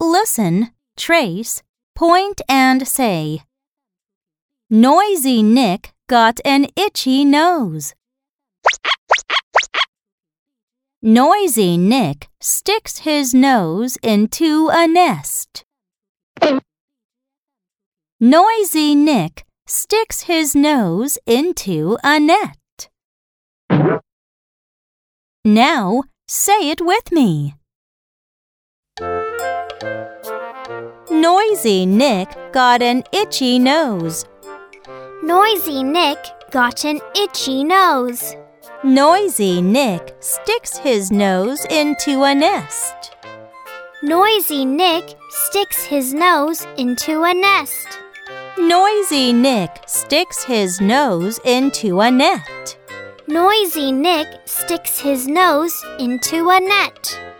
Listen, trace, point, and say. Noisy Nick got an itchy nose. Noisy Nick sticks his nose into a nest. Noisy Nick sticks his nose into a net. Now say it with me. Noisy Nick got an itchy nose. Noisy Nick got an itchy nose. Noisy Nick sticks his nose into a nest. Noisy Nick sticks his nose into a nest. Noisy Nick sticks his nose into a net. Noisy Nick sticks his nose into a net.